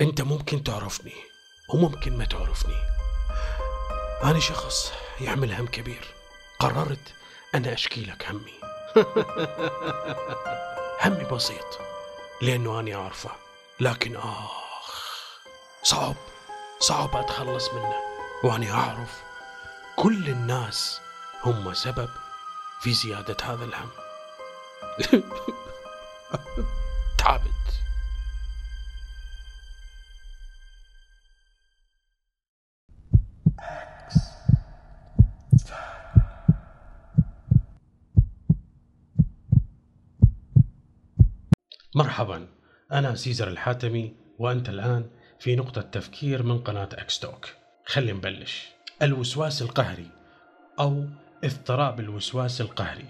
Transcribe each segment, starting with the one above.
أنت ممكن تعرفني وممكن ما تعرفني. أنا شخص يعمل هم كبير. قررت أنا أشكي لك همي. همي بسيط لأنه اني أعرفه. لكن آخ صعب صعب أتخلص منه. واني أعرف كل الناس هم سبب في زيادة هذا الهم. تعبت. مرحبا. أنا سيزر الحاتمي وأنت الآن في نقطة تفكير من قناة أكستوك. خلي نبلش. الوسواس القهري أو اضطراب الوسواس القهري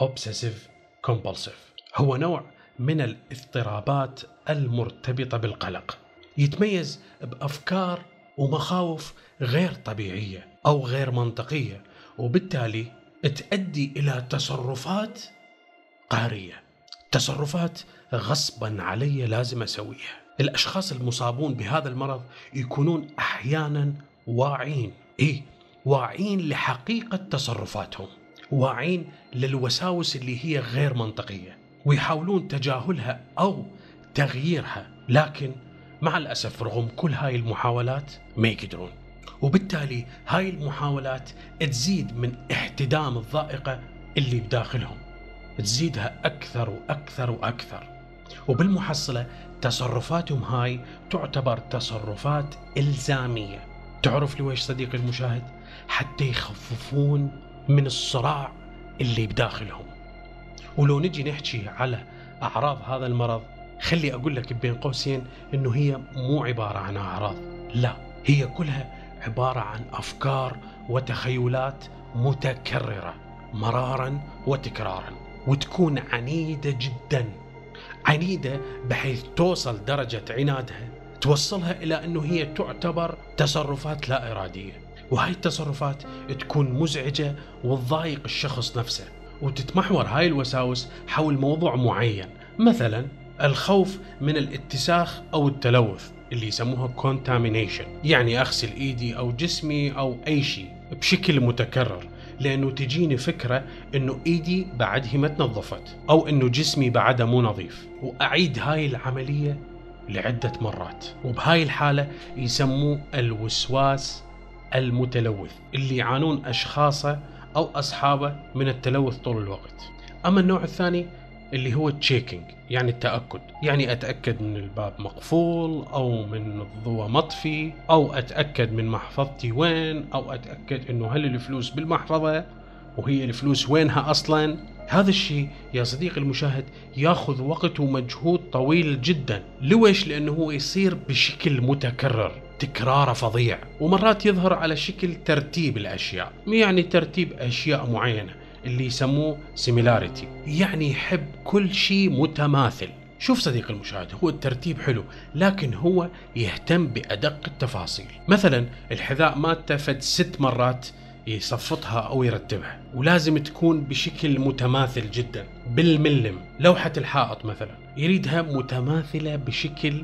Obsessive Compulsive هو نوع من الاضطرابات المرتبطة بالقلق. يتميز بأفكار ومخاوف غير طبيعية أو غير منطقية وبالتالي تؤدي إلى تصرفات قهرية. تصرفات غصبا علي لازم أسويها. الأشخاص المصابون بهذا المرض يكونون أحيانا واعين. إيه واعين لحقيقة تصرفاتهم. واعين للوساوس اللي هي غير منطقية. ويحاولون تجاهلها أو تغييرها. لكن مع الأسف رغم كل هاي المحاولات ما يقدرون. وبالتالي هاي المحاولات تزيد من احتدام الضائقة اللي بداخلهم. تزيدها أكثر وأكثر وأكثر. وبالمحصلة تصرفاتهم هاي تعتبر تصرفات إلزامية. تعرف لويش صديقي المشاهد؟ حتى يخففون من الصراع اللي بداخلهم. ولو نجي نحكي على أعراض هذا المرض خلي أقول لك بين قوسين أنه هي مو عبارة عن أعراض. لا هي كلها عبارة عن أفكار وتخيلات متكررة مرارا وتكرارا. وتكون عنيدة جدا. عنيدة بحيث توصل درجة عنادها توصلها إلى أنه هي تعتبر تصرفات لا إرادية. وهاي التصرفات تكون مزعجة وتضايق الشخص نفسه وتتمحور هاي الوساوس حول موضوع معين مثلا الخوف من الاتساخ أو التلوث اللي يسموها contamination يعني أغسل إيدي أو جسمي أو أي شيء بشكل متكرر. لأنه تجيني فكرة أنه إيدي بعد هي ما تنظفت أو أنه جسمي بعده مو نظيف. وأعيد هاي العملية لعدة مرات. وبهاي الحالة يسموه الوسواس المتلوث اللي يعانون أشخاصه أو أصحابه من التلوث طول الوقت. أما النوع الثاني اللي هو تشيكينج يعني التأكد. يعني أتأكد من الباب مقفول أو من الضوء مطفي أو أتأكد من محفظتي وين أو أتأكد أنه هل الفلوس بالمحفظة وهي الفلوس وينها أصلا. هذا الشيء يا صديقي المشاهد ياخذ وقت ومجهود طويل جدا. لويش لأنه هو يصير بشكل متكرر تكراره فظيع. ومرات يظهر على شكل ترتيب الأشياء يعني ترتيب أشياء معينة. اللي يسموه سيميلاريتي يعني يحب كل شيء متماثل. شوف صديقي المشاهد هو الترتيب حلو لكن هو يهتم بأدق التفاصيل. مثلا الحذاء مالته فد ست مرات يصفطها أو يرتبها ولازم تكون بشكل متماثل جدا بالملم. لوحة الحائط مثلا يريدها متماثلة بشكل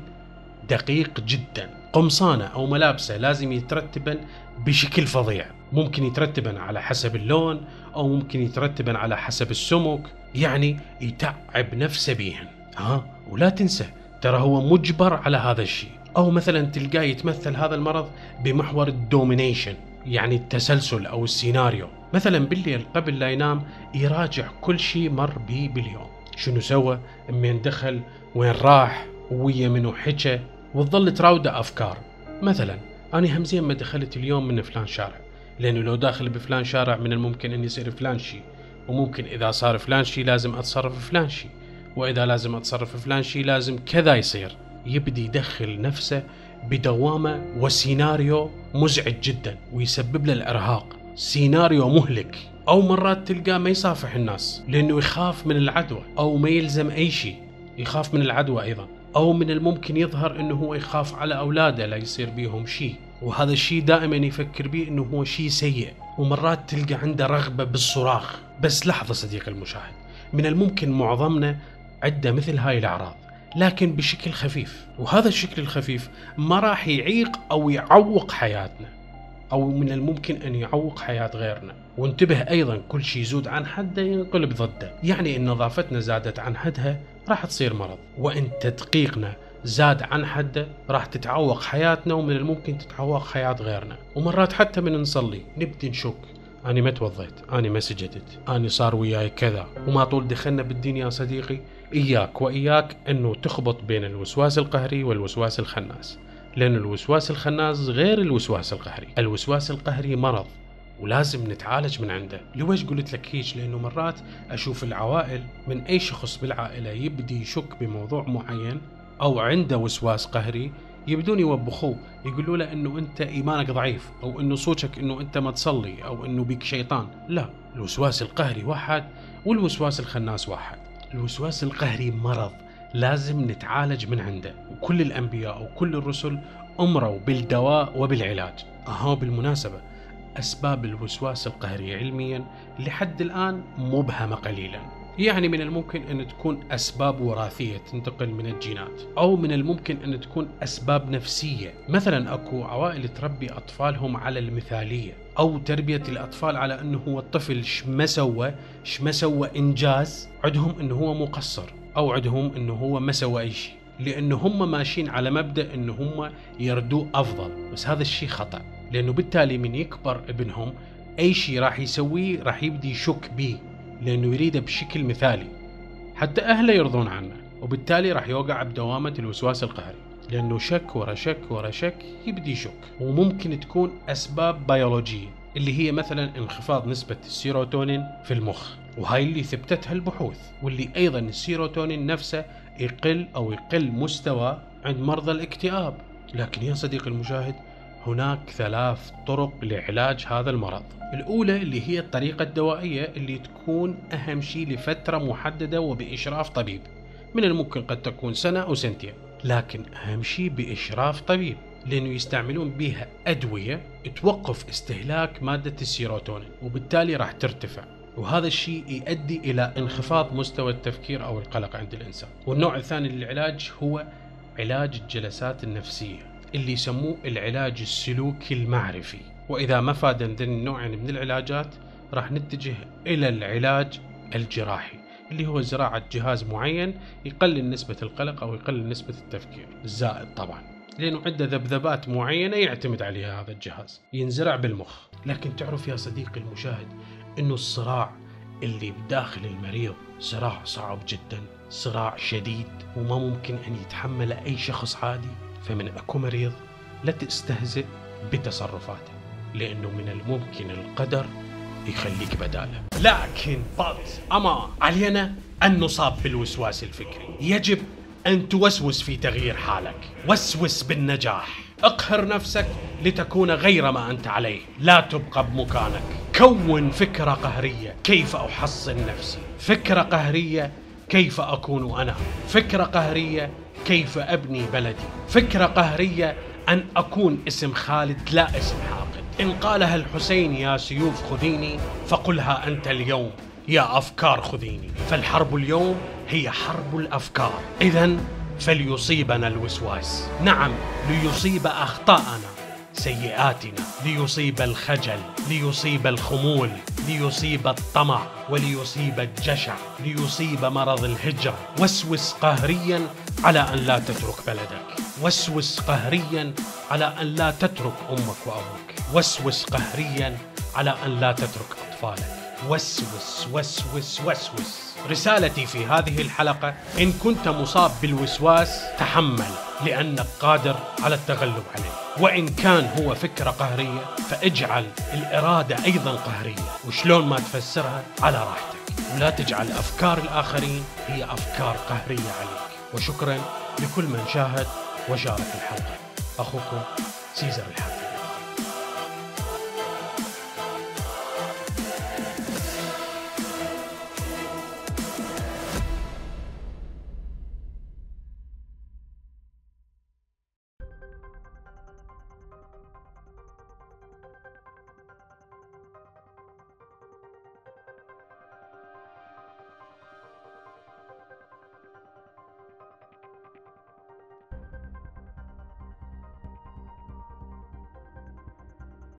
دقيق جدا. قمصانة أو ملابسة لازم يترتبن بشكل فظيع. ممكن يترتبن على حسب اللون أو ممكن يترتبن على حسب السمك. يعني يتعب نفسه بيهن. ها؟ ولا تنسى ترى هو مجبر على هذا الشيء. أو مثلا تلقاه يتمثل هذا المرض بمحور ال rumination يعني التسلسل أو السيناريو. مثلا بالليل قبل لا ينام يراجع كل شيء مر به باليوم. شنو سوى؟ من دخل وين راح؟ ويا منو حكى؟ وتظل تراوده أفكار. مثلا أنا همزين ما دخلت اليوم من فلان شارع لأنه لو داخل بفلان شارع من الممكن ان يصير فلان شيء وممكن إذا صار فلان شيء لازم أتصرف فلان شيء وإذا لازم أتصرف فلان شيء لازم كذا يصير. يبدي يدخل نفسه بدوامة وسيناريو مزعج جدا ويسبب له الإرهاق. سيناريو مهلك. أو مرات تلقاه ما يصافح الناس لأنه يخاف من العدوى أو ما يلزم أي شيء يخاف من العدوى أيضا. أو من الممكن يظهر إنه هو يخاف على أولاده لا يصير بيهم شيء. وهذا الشيء دائما يفكر به إنه هو شيء سيء. ومرات تلقى عنده رغبة بالصراخ. بس لحظة صديقي المشاهد. من الممكن معظمنا عنده مثل هاي الأعراض لكن بشكل خفيف. وهذا الشكل الخفيف ما راح يعيق أو يعوق حياتنا. أو من الممكن أن يعوق حياة غيرنا. وانتبه أيضا كل شيء يزود عن حده ينقلب ضده. يعني إن نظافتنا زادت عن حدها راح تصير مرض. وإن تدقيقنا زاد عن حده راح تتعوق حياتنا ومن الممكن تتعوق حياة غيرنا. ومرات حتى من نصلي نبدي نشك. أنا ما توضيت أنا ما سجدت أنا صار وياي كذا. وما طول دخلنا بالدين يا صديقي. إياك وإياك أنه تخبط بين الوسواس القهري والوسواس الخناس. لأن الوسواس الخناس غير الوسواس القهري. الوسواس القهري مرض. ولازم نتعالج من عنده. ليش قلت لك هيك؟ لأنه مرات أشوف العوائل من أي شخص بالعائلة يبدي يشك بموضوع معين أو عنده وسواس قهري يبدون يوبخوه. يقولوا له إنه أنت إيمانك ضعيف أو إنه صوتك إنه أنت ما تصلي أو إنه بك شيطان. لا الوسواس القهري واحد والوسواس الخناس واحد. الوسواس القهري مرض. لازم نتعالج من عنده. وكل الأنبياء وكل الرسل أمروا بالدواء وبالعلاج. اهو بالمناسبة. أسباب الوسواس القهري علميا لحد الآن مبهمه قليلا. يعني من الممكن أن تكون أسباب وراثية تنتقل من الجينات أو من الممكن أن تكون أسباب نفسية. مثلا أكو عوائل تربي أطفالهم على المثالية أو تربية الأطفال على أنه هو الطفل ش ما سوى ش ما سوى إنجاز عندهم أنه هو مقصر أو عندهم أنه هو ما سوى أي شيء. لأنه هم ماشيين على مبدأ أنه هم يردوه أفضل. بس هذا الشيء خطأ. لأنه بالتالي من يكبر ابنهم أي شيء راح يسويه راح يبدي يشك به لأنه يريده بشكل مثالي. حتى أهله يرضون عنه وبالتالي راح يوقع بدوامة الوسواس القهري. لأنه شك ورا شك ورا شك يبدي يشك وممكن تكون أسباب بيولوجية اللي هي مثلا انخفاض نسبة السيروتونين في المخ وهاي اللي ثبتتها البحوث واللي أيضا السيروتونين نفسه يقل أو يقل مستوى عند مرضى الاكتئاب. لكن يا صديقي المشاهد هناك ثلاث طرق لعلاج هذا المرض. الأولى اللي هي الطريقة الدوائية اللي تكون أهم شيء لفترة محددة وبإشراف طبيب. من الممكن قد تكون سنة أو سنتين لكن أهم شيء بإشراف طبيب لأنه يستعملون بها أدوية توقف استهلاك مادة السيروتونين وبالتالي راح ترتفع. وهذا الشيء يؤدي إلى انخفاض مستوى التفكير أو القلق عند الإنسان. والنوع الثاني للعلاج هو علاج الجلسات النفسية. اللي يسموه العلاج السلوكي المعرفي. وإذا ما فاد عندنا النوع من العلاجات راح نتجه إلى العلاج الجراحي اللي هو زراعة جهاز معين يقلل نسبة القلق أو يقلل نسبة التفكير. الزائد طبعا لأنه عنده ذبذبات معينة يعتمد عليها هذا الجهاز. ينزرع بالمخ. لكن تعرف يا صديقي المشاهد أنه الصراع اللي بداخل المريض صراع صعب جدا صراع شديد وما ممكن أن يتحمله أي شخص عادي. فمن أكو مريض لا تستهزئ بتصرفاته لأنه من الممكن القدر يخليك بدالة. لكن بط أما علينا أن نصاب بالوسواس الفكري. يجب أن توسوس في تغيير حالك. وسوس بالنجاح. اقهر نفسك لتكون غير ما أنت عليه. لا تبقى بمكانك. كون فكرة قهرية. كيف أحصن نفسي؟ فكرة قهرية كيف أكون أنا؟ فكرة قهرية كيف أبني بلدي؟ فكرة قهرية أن أكون اسم خالد لا اسم حاقد. إن قالها الحسين يا سيوف خذيني فقلها أنت اليوم يا أفكار خذيني. فالحرب اليوم هي حرب الأفكار. إذا فليصيبنا الوسواس. نعم ليصيب أخطاءنا. سيئاتنا ليصيب الخجل ليصيب الخمول ليصيب الطمع وليصيب الجشع ليصيب مرض الهجر وسوس قهريا على أن لا تترك بلدك. وسوس قهريا على أن لا تترك أمك وأبوك. وسوس قهريا على أن لا تترك أطفالك. وسوس وسوس وسوس. رسالتي في هذه الحلقة إن كنت مصاب بالوسواس تحمل لأنك قادر على التغلب عليه. وإن كان هو فكرة قهرية فاجعل الإرادة أيضا قهرية. وشلون ما تفسرها على راحتك. ولا تجعل أفكار الآخرين هي أفكار قهرية عليك. وشكرا لكل من شاهد وشارك الحلقة. أخوكم سيزر الحلقة